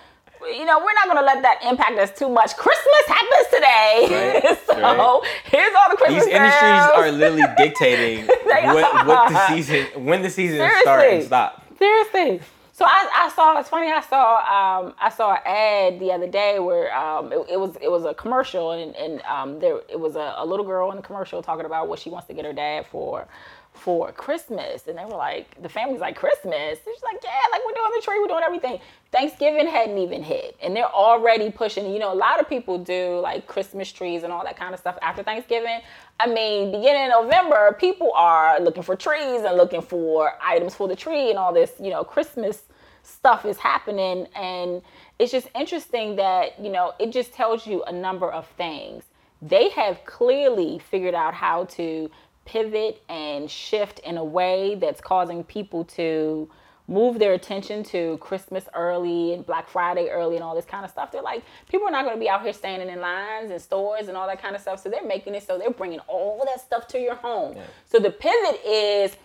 you know, we're not gonna let that impact us too much. Christmas happens today, Right, <laughs> so right. here's all the Christmas These industries are literally <laughs> dictating what, what the season, when the season Seriously. start and stop. Seriously. So I, I saw it's funny I saw um, I saw an ad the other day where um, it, it was it was a commercial and, and um, there it was a, a little girl in the commercial talking about what she wants to get her dad for for Christmas. And they were like the family's like Christmas? And she's like yeah like we're doing the tree we're doing everything. Thanksgiving hadn't even hit and they're already pushing you know a lot of people do like Christmas trees and all that kind of stuff after Thanksgiving. I mean beginning of November people are looking for trees and looking for items for the tree and all this you know Christmas stuff is happening. And it's just interesting that you know it just tells you a number of things. They have clearly figured out how to pivot and shift in a way that's causing people to move their attention to Christmas early and Black Friday early and all this kind of stuff. They're like, people are not going to be out here standing in lines and stores and all that kind of stuff. So they're making it so they're bringing all that stuff to your home. So the pivot is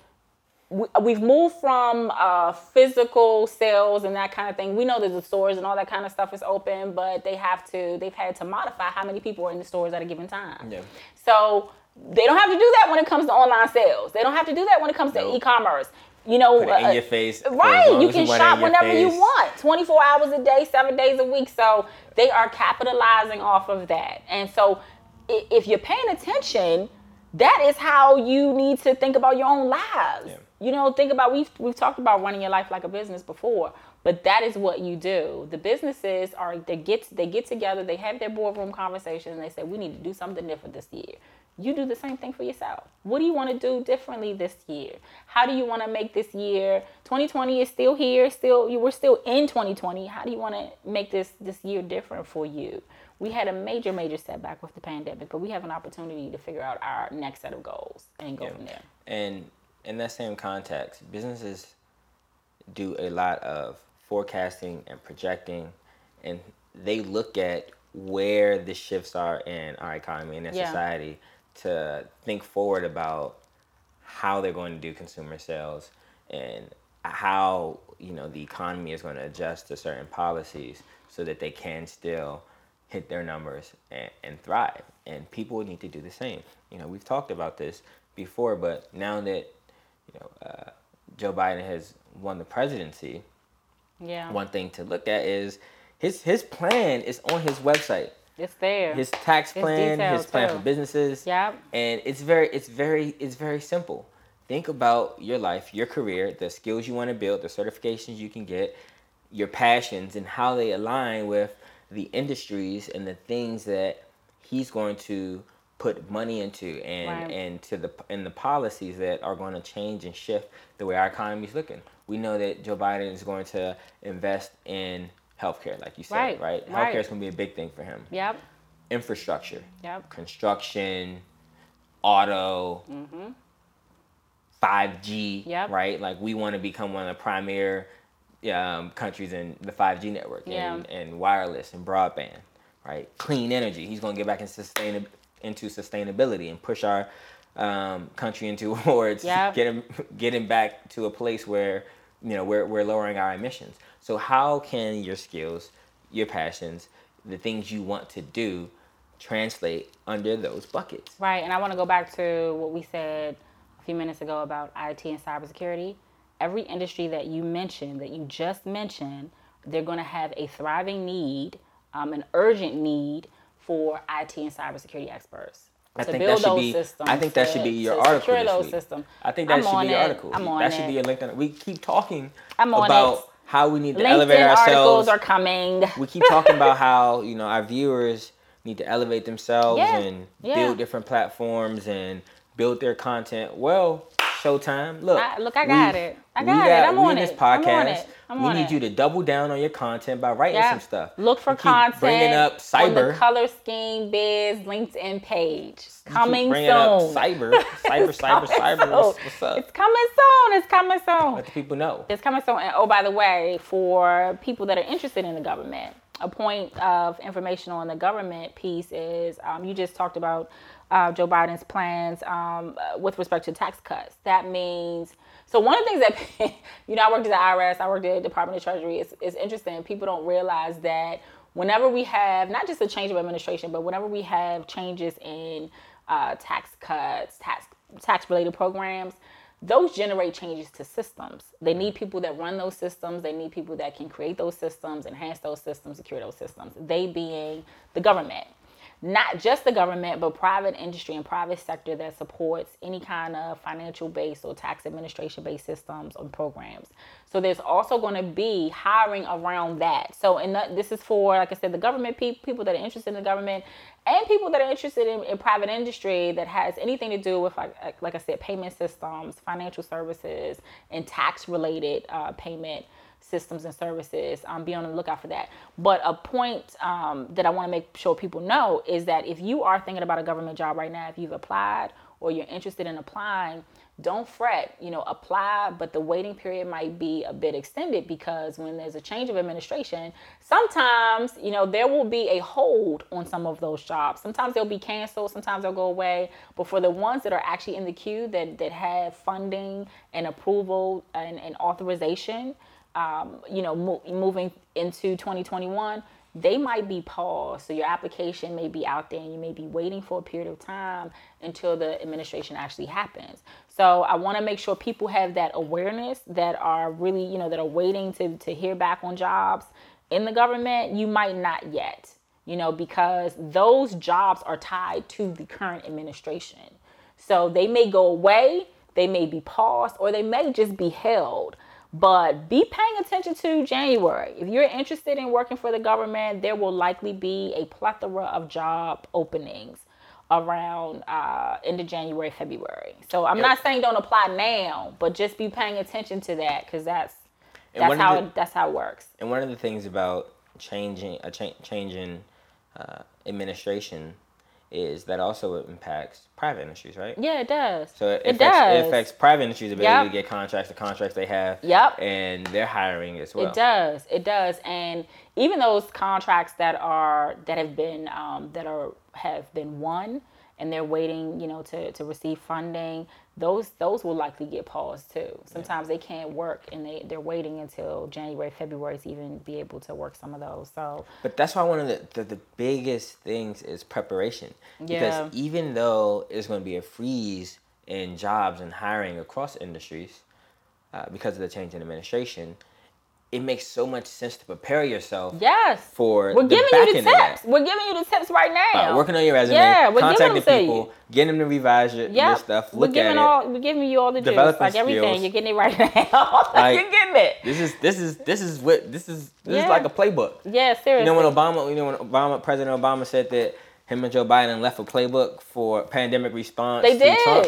we- we've moved from uh, physical sales and that kind of thing. We know that the stores and all that kind of stuff is open, but they have to, they've had to modify how many people are in the stores at a given time. Yeah. So they don't have to do that when it comes to online sales. They don't have to do that when it comes to e-commerce. You know, Put it in uh, your face. Right, you can shop whenever you want, 24 hours a day, seven days a week. So they are capitalizing off of that. And so if you're paying attention, that is how you need to think about your own lives. Yeah. You know, think about we've we've talked about running your life like a business before, but that is what you do. The businesses are they get they get together, they have their boardroom conversations, and they say we need to do something different this year. You do the same thing for yourself. What do you want to do differently this year? How do you want to make this year? 2020 is still here, still you we're still in 2020. How do you want to make this this year different for you? We had a major major setback with the pandemic, but we have an opportunity to figure out our next set of goals and go from there. And in that same context, businesses do a lot of forecasting and projecting, and they look at where the shifts are in our economy and in Yeah. society to think forward about how they're going to do consumer sales and how you know the economy is going to adjust to certain policies so that they can still hit their numbers and, and thrive. And people need to do the same. You know we've talked about this before but now that you know uh, joe biden has won the presidency Yeah. one thing to look at is his his plan is on his website It's there. his tax plan, his plan too. for businesses. Yep. And it's very, it's very, it's very simple. Think about your life, your career, the skills you want to build, the certifications you can get, your passions, and how they align with the industries and the things that he's going to put money into, and Right. and to the and the policies that are going to change and shift the way our economy is looking. We know that Joe Biden is going to invest in healthcare, like you said, Right, right? right. Healthcare is going to be a big thing for him Yep. infrastructure, Yep. construction, auto, 5G, Yep. right? Like we want to become one of the premier um, countries in the 5G network Yeah. and, and wireless and broadband, right? Clean energy. He's going to get back in sustain- into sustainability and push our um, country <laughs> into towards Yep. getting getting back to a place where you know we're, we're lowering our emissions. So how can your skills, your passions, the things you want to do translate under those buckets? Right, and I want to go back to what we said a few minutes ago about IT and cybersecurity. Every industry that you mentioned, that you just mentioned, they're going to have a thriving need, um, an urgent need for IT and cybersecurity experts I think build that should be- systems. I think that to- should be your article this week. systems. I think that I'm should be your article. I'm on that should it. be your LinkedIn. We keep talking about it. how we need to elevate LinkedIn ourselves. articles are coming. we keep talking about <laughs> how you know our viewers need to elevate themselves Yeah, and yeah. build different platforms and build their content. Well, Showtime, look, I- look, I got it. I we got it. I'm we on this it. I'm podcast. on it. I'm we on need it. you to double down on your content by writing Yeah. some stuff. Look for content bringing up on cyber. the Color Scheme Biz LinkedIn page. Coming bringing soon. up <laughs> cyber, cyber, cyber, cyber. What's, what's up? It's coming soon. It's coming soon. Let the people know. It's coming soon. And oh, by the way, for people that are interested in the government, a point of information on the government piece is um, you just talked about uh, Joe Biden's plans um, with respect to tax cuts. That means so one of the things that <laughs> you know I worked at the IRS, I worked at the Department of Treasury. It's, it's interesting. People don't realize that whenever we have not just a change of administration, but whenever we have changes in uh, tax cuts, tax tax related programs, those generate changes to systems. They need people that run those systems. They need people that can create those systems, enhance those systems, secure those systems. They being the government. Not just the government, but private industry and private sector that supports any kind of financial based or tax administration based systems or programs. So there's also going to be hiring around that. So and this is for, like I said, the government people, people that are interested in the government, and people that are interested in, in private industry that has anything to do with, like, like I said, payment systems, financial services, and tax related uh, payment systems and services. Um, be on the lookout for that. But a point um, that I want to make sure people know is that if you are thinking about a government job right now, if you've applied or you're interested in applying, don't fret. You know, apply, but the waiting period might be a bit extended because when there's a change of administration, sometimes you know there will be a hold on some of those jobs. Sometimes they'll be canceled. Sometimes they'll go away. But for the ones that are actually in the queue that that have funding and approval and, and authorization, um, you know, mo- moving into 2021, they might be paused. So your application may be out there and you may be waiting for a period of time until the administration actually happens. So I want to make sure people have that awareness that are really, you know, that are waiting to, to hear back on jobs in the government. You might not yet, you know, because those jobs are tied to the current administration. So they may go away, they may be paused, or they may just be held. But be paying attention to January. If you're interested in working for the government, there will likely be a plethora of job openings around uh, end of January, February. So I'm not saying don't apply now, but just be paying attention to that because that's that's how the- it, that's how it works. And one of the things about changing a cha- change in uh, administration is that also impacts private industries, right? Yeah, it does. So it, it affects, does. it affects private industries' ability Yep. to get contracts, the contracts they have, Yep. and their hiring as well. It does. It does. And even those contracts that are that have been um, that are have been won and they're waiting, you know, to, to receive funding, those those will likely get paused too. Sometimes they can't work and they, they're waiting until January, February to even be able to work some of those. So But that's why one of the, the, the biggest things is preparation. Yeah. Because even though it's going to be a freeze in jobs and hiring across industries uh, because of the change in administration, it makes so much sense to prepare yourself yes. for We're the giving back you the tips. We're giving you the tips right now. Uh, working on your resume, Yeah, we're giving contacting them to people, getting them to revise your, your Yep. stuff, we're giving at it. all we're giving you all the juice. Like everything. You're getting it right <laughs> now. <laughs> Like, you're getting it. This is this is this is what this is this Yeah. is like a playbook. Yeah, seriously. You know when Obama, you know when Obama, President Obama said that him and Joe Biden left a playbook for pandemic response. They did. Trump.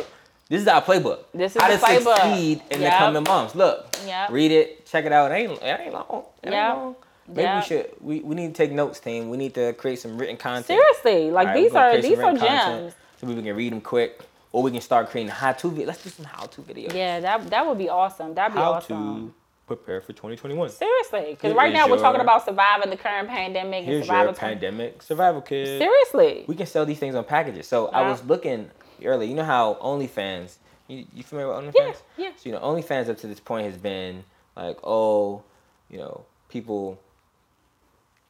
This is our playbook. This is how to playbook. succeed in the coming months. Look, Yep. read it, check it out. It ain't it ain't long. It ain't long. Maybe Yep. we should we, we need to take notes, team. We need to create some written content. Seriously, like right, these are these are gems. So we can read them quick, or we can start creating how-to. vi- Let's do some how-to videos. Yeah, that that would be awesome. That'd be How awesome. to prepare for 2021. Seriously, because right now we're talking about surviving the current pandemic and Here's your pandemic survival kit. Seriously, we can sell these things on packages. So I was looking earlier. You know how OnlyFans. You, you familiar with OnlyFans? Yeah, yeah. So you know OnlyFans up to this point has been like, oh, you know, people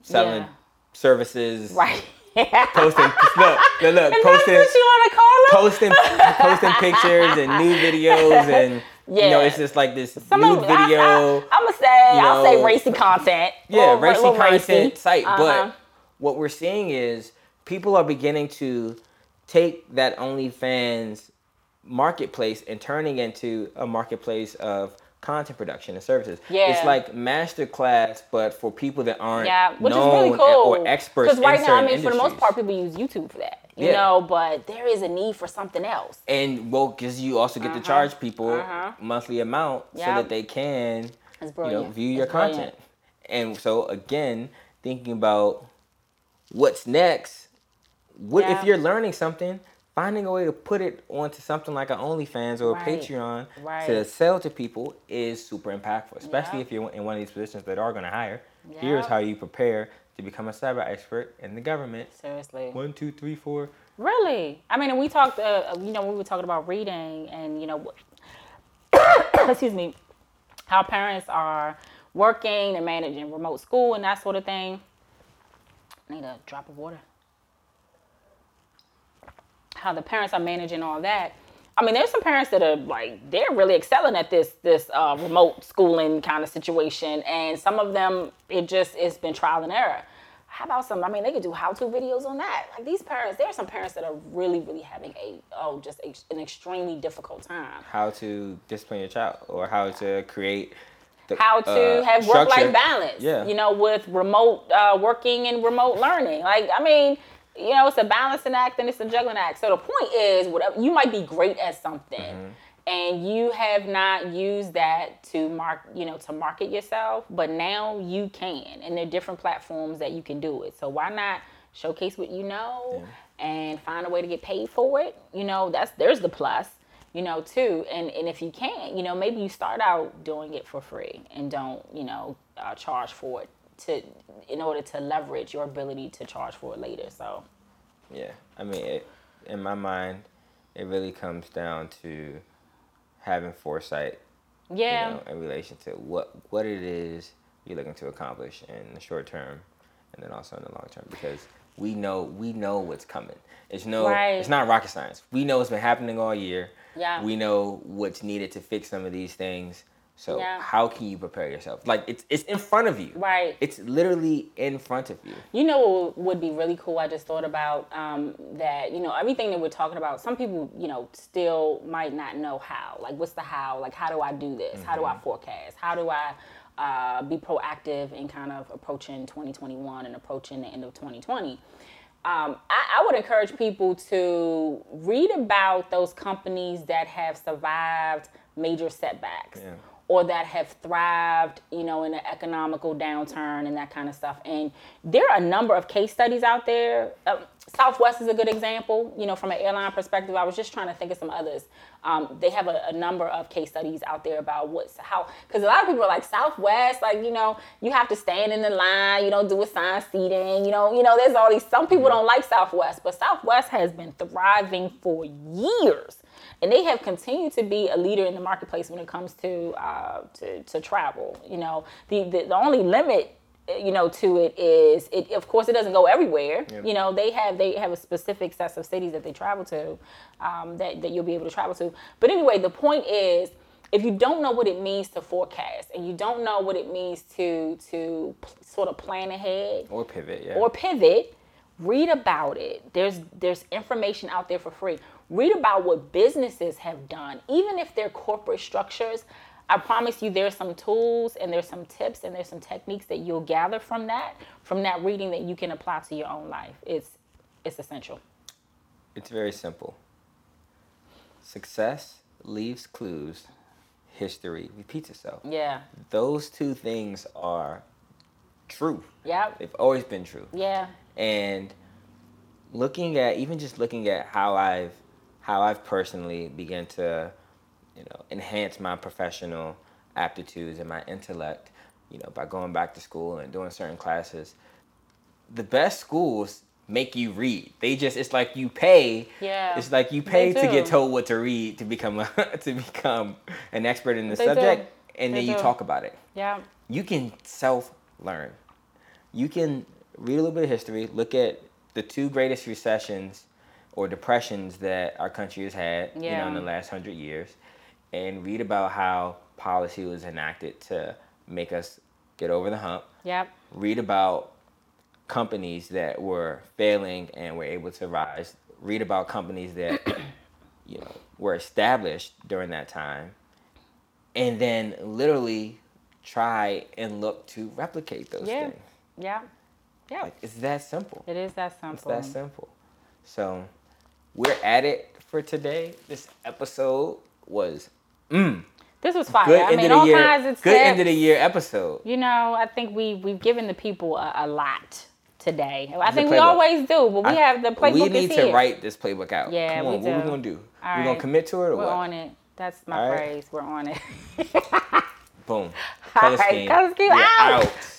selling Yeah. services, right? <laughs> posting. look, look, look, posting, that's what you want to call them? posting, posting pictures and new videos, and you know, Yeah. it's just like this Some nude of- I- video. I, am gonna say you I'll say racy content. yeah, Little- racy little content racy. site. Uh-huh. But what we're seeing is people are beginning to take that OnlyFans marketplace and turning into a marketplace of content production and services. Yeah. It's like masterclass, but for people that aren't Yeah, which is known really cool. or experts Because right now, I mean, for the most part, people use YouTube for that. You Yeah. know, but there is a need for something else. and well, because you also get to charge people uh-huh. monthly amount so that they can you know, view your brilliant. content. And so again, thinking about what's next, what Yeah. if you're learning something, finding a way to put it onto something like an OnlyFans or a Right. Patreon Right. to sell to people is super impactful, especially if you're in one of these positions that are going to hire. Here's how you prepare to become a cyber expert in the government. Seriously. One, two, three, four. Really? I mean, and we talked, uh, you know, we were talking about reading and, you know, <coughs> excuse me, how parents are working and managing remote school and that sort of thing. I need a drop of water. How the parents are managing all that. I mean, there's some parents that are like they're really excelling at this this uh, remote schooling kind of situation, and some of them it just it's been trial and error. How about some? I mean, they could do how-to videos on that. Like these parents, there are some parents that are really, really having a oh, just a, an extremely difficult time. How to discipline your child or how to create the, How to uh, have work-life balance. Yeah. You know, with remote uh, working and remote learning. Like, I mean, you know, it's a balancing act and it's a juggling act. So the point is, whatever you might be great at something. Mm-hmm. And you have not used that to mark, you know, to market yourself, but now you can, and there are different platforms that you can do it. So why not showcase what you know and find a way to get paid for it? You know, that's there's the plus, you know, too. And and if you can't, you know, maybe you start out doing it for free and don't, you know, uh, charge for it to in order to leverage your ability to charge for it later. So Yeah, I mean, it, in my mind, it really comes down to having foresight, yeah, you know, in relation to what what it is you're looking to accomplish in the short term, and then also in the long term, because we know we know what's coming. It's no, Right. it's not rocket science. We know it's been happening all year. Yeah. We know what's needed to fix some of these things. So Yeah. how can you prepare yourself? Like it's it's in front of you. Right. It's literally in front of you. You know what would be really cool? I just thought about um, that, you know, everything that we're talking about, some people, you know, still might not know how. Like, what's the how? Like, how do I do this? How do I forecast? How do I uh, be proactive in kind of approaching 2021 and approaching the end of 2020? Um, I, I would encourage people to read about those companies that have survived major setbacks Yeah. Or that have thrived, you know, in an economical downturn and that kind of stuff. And there are a number of case studies out there. Um, Southwest is a good example, you know, from an airline perspective. I was just trying to think of some others. Um, they have a, a, number of case studies out there about what's how, because a lot of people are like Southwest, like you know, you have to stand in the line, you don't do assigned seating, you know, you know, there's all these. Some people don't like Southwest, but Southwest has been thriving for years and they have continued to be a leader in the marketplace when it comes to uh, to, to travel. You know, the, the the only limit you know to it is it of course it doesn't go everywhere. You know they have they have a specific set of cities that they travel to um, that, that you'll be able to travel to. But anyway the point is if you don't know what it means to forecast and you don't know what it means to to sort of plan ahead or pivot yeah. or pivot read about it. There's there's information out there for free Read about what businesses have done, even if they're corporate structures. I promise you there's some tools and there's some tips and there's some techniques that you'll gather from that, from that reading that you can apply to your own life. It's it's essential. It's very simple. Success leaves clues, history repeats itself. Yeah. Those two things are true. Yeah. They've always been true. Yeah. And looking at even just looking at how I've how I've personally begun to, you know, enhance my professional aptitudes and my intellect, you know, by going back to school and doing certain classes. The best schools make you read. They just it's like you pay. Yeah. It's like you pay to get told what to read to become a, <laughs> to become an expert in the they subject do. and they then you talk about it. Yeah. You can self learn. You can read a little bit of history, look at the two greatest recessions or depressions that our country has had, yeah. you know, in the last hundred years, and read about how policy was enacted to make us get over the hump. Yep. Read about companies that were failing and were able to rise. Read about companies that, <coughs> you know, were established during that time, and then literally try and look to replicate those yeah. things. Yeah. Yeah. Like, it's that simple. It is that simple. It's that simple. So we're at it for today. This episode was mm, this was fire. Good I mean, all year, kinds of good end of the year episode. You know, I think we we've given the people a, a lot today. I think we always do, but we I, have the playbook. We need to here. write this playbook out. Yeah, Come on, we do. what are we gonna do? All we're gonna commit to it, or we're what? on it. That's my all phrase. Right. We're on it. Boom. <laughs> Color scheme. Color scheme out. out.